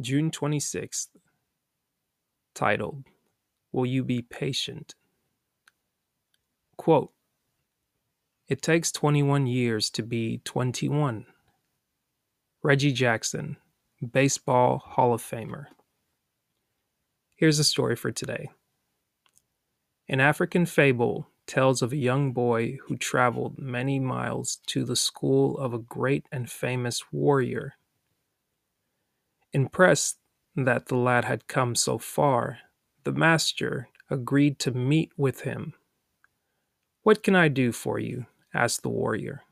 June 26th, titled, Will You Be Patient? Quote, It takes 21 years to be 21. Reggie Jackson, Baseball Hall of Famer. Here's a story for today. An African fable tells of a young boy who traveled many miles to the school of a great and famous warrior. Impressed that the lad had come so far, the master agreed to meet with him. What can I do for you? asked the warrior.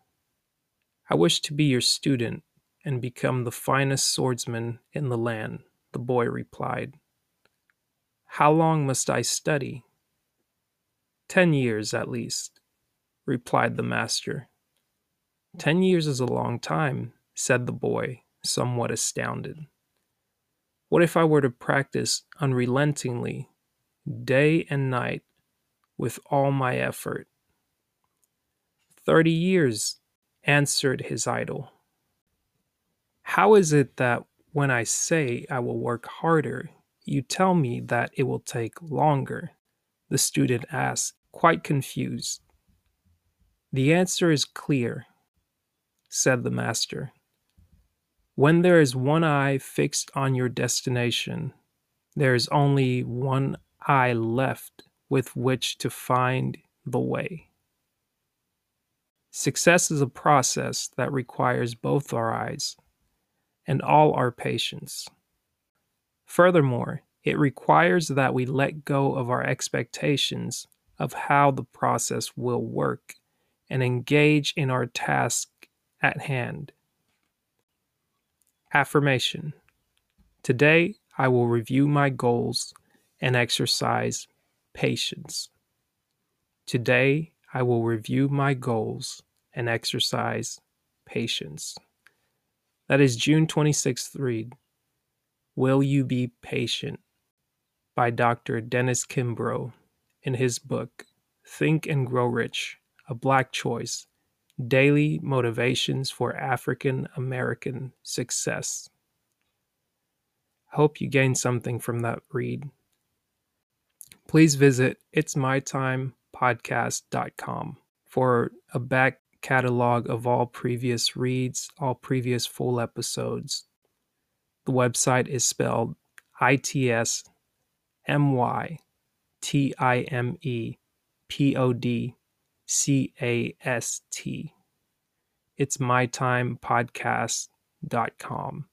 I wish to be your student and become the finest swordsman in the land, the boy replied. How long must I study? Ten years at least, replied the master. Ten years is a long time, said the boy, somewhat astounded. What if I were to practice unrelentingly, day and night, with all my effort? Thirty years, answered his idol. How is it that when I say I will work harder, you tell me that it will take longer? The student asked, quite confused. The answer is clear, said the master. When there is one eye fixed on your destination, there is only one eye left with which to find the way. Success is a process that requires both our eyes and all our patience. Furthermore, it requires that we let go of our expectations of how the process will work and engage in our task at hand. Affirmation Today, I will review my goals and exercise patience. Today, I will review my goals and exercise patience. That is June 26th read. Will You Be Patient by Dr. Dennis Kimbro in his book Think and Grow Rich A Black Choice Daily Motivations for African American Success. Hope you gained something from that read. Please visit itsmytimepodcast.com for a back catalog of all previous reads, all previous full episodes. The website is spelled I C A S T. It's mytimepodcast.com.